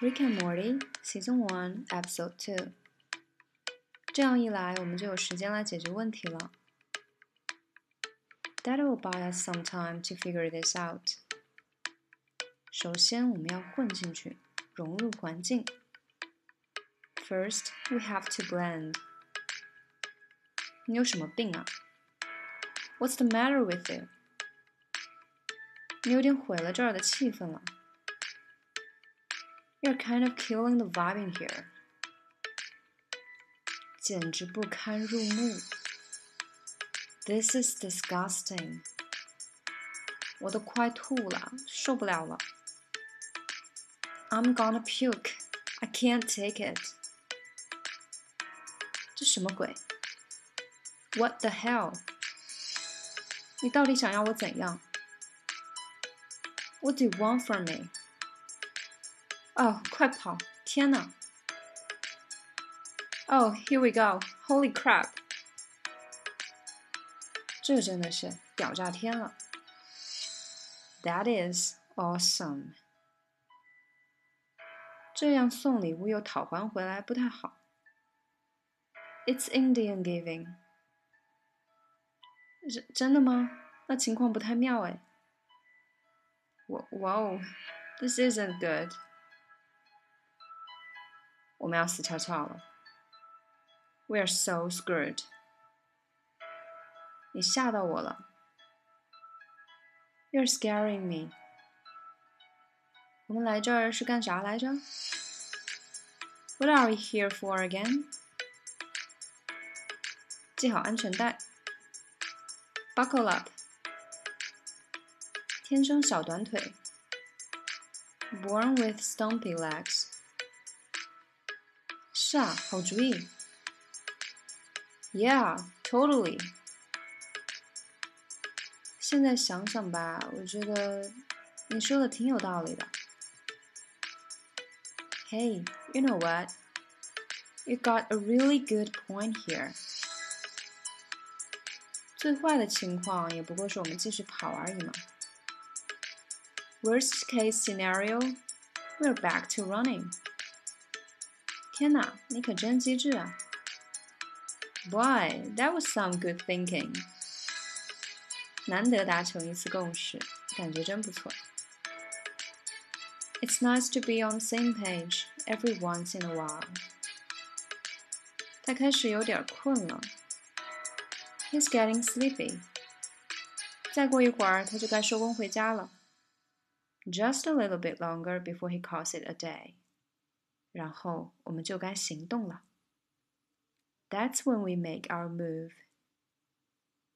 Rick and Morty Season One Episode Two。这样一来，我们就有时间来解决问题了。That will buy us some time to figure this out。首先，我们要混进去，融入环境。First, we have to blend。你有什么病啊？What's the matter with you？你有点毁了这儿的气氛了。 you're kind of killing the vibe in here. 简直不堪入目。This is disgusting. 我都快吐了，受不了了。I'm gonna puke. I can't take it. 这什么鬼？What the hell？你到底想要我怎样？What do you want from me？ 哦，快跑！天哪！Oh, here we go! Holy crap! 这真的是屌炸天了！That is awesome! 这样送礼物又讨还回来不太好。It's Indian giving. 真真的吗？那情况不太妙哎。Whoa, this isn't good. 我们要死翘翘了。We are so screwed。你吓到我了。You're scaring me。我们来这儿是干啥来着？What are we here for again？系好安全带。Buckle up。天生小短腿。Born with stumpy legs。 是啊，好主意。Yeah, totally。现在想想吧，我觉得你说的挺有道理的。Hey, you know what? You got a really good point here. 最坏的情况也不过是我们继续跑而已嘛。Worst case scenario, we're back to running. 天哪，你可真机智啊！Boy, that was some good thinking。难得达成一次共识，感觉真不错。It's nice to be on the same page every once in a while。他开始有点困了。He's getting sleepy。再过一会儿，他就该收工回家了。Just a little bit longer before he calls it a day。 然后我们就该行动了。That's when we make our move.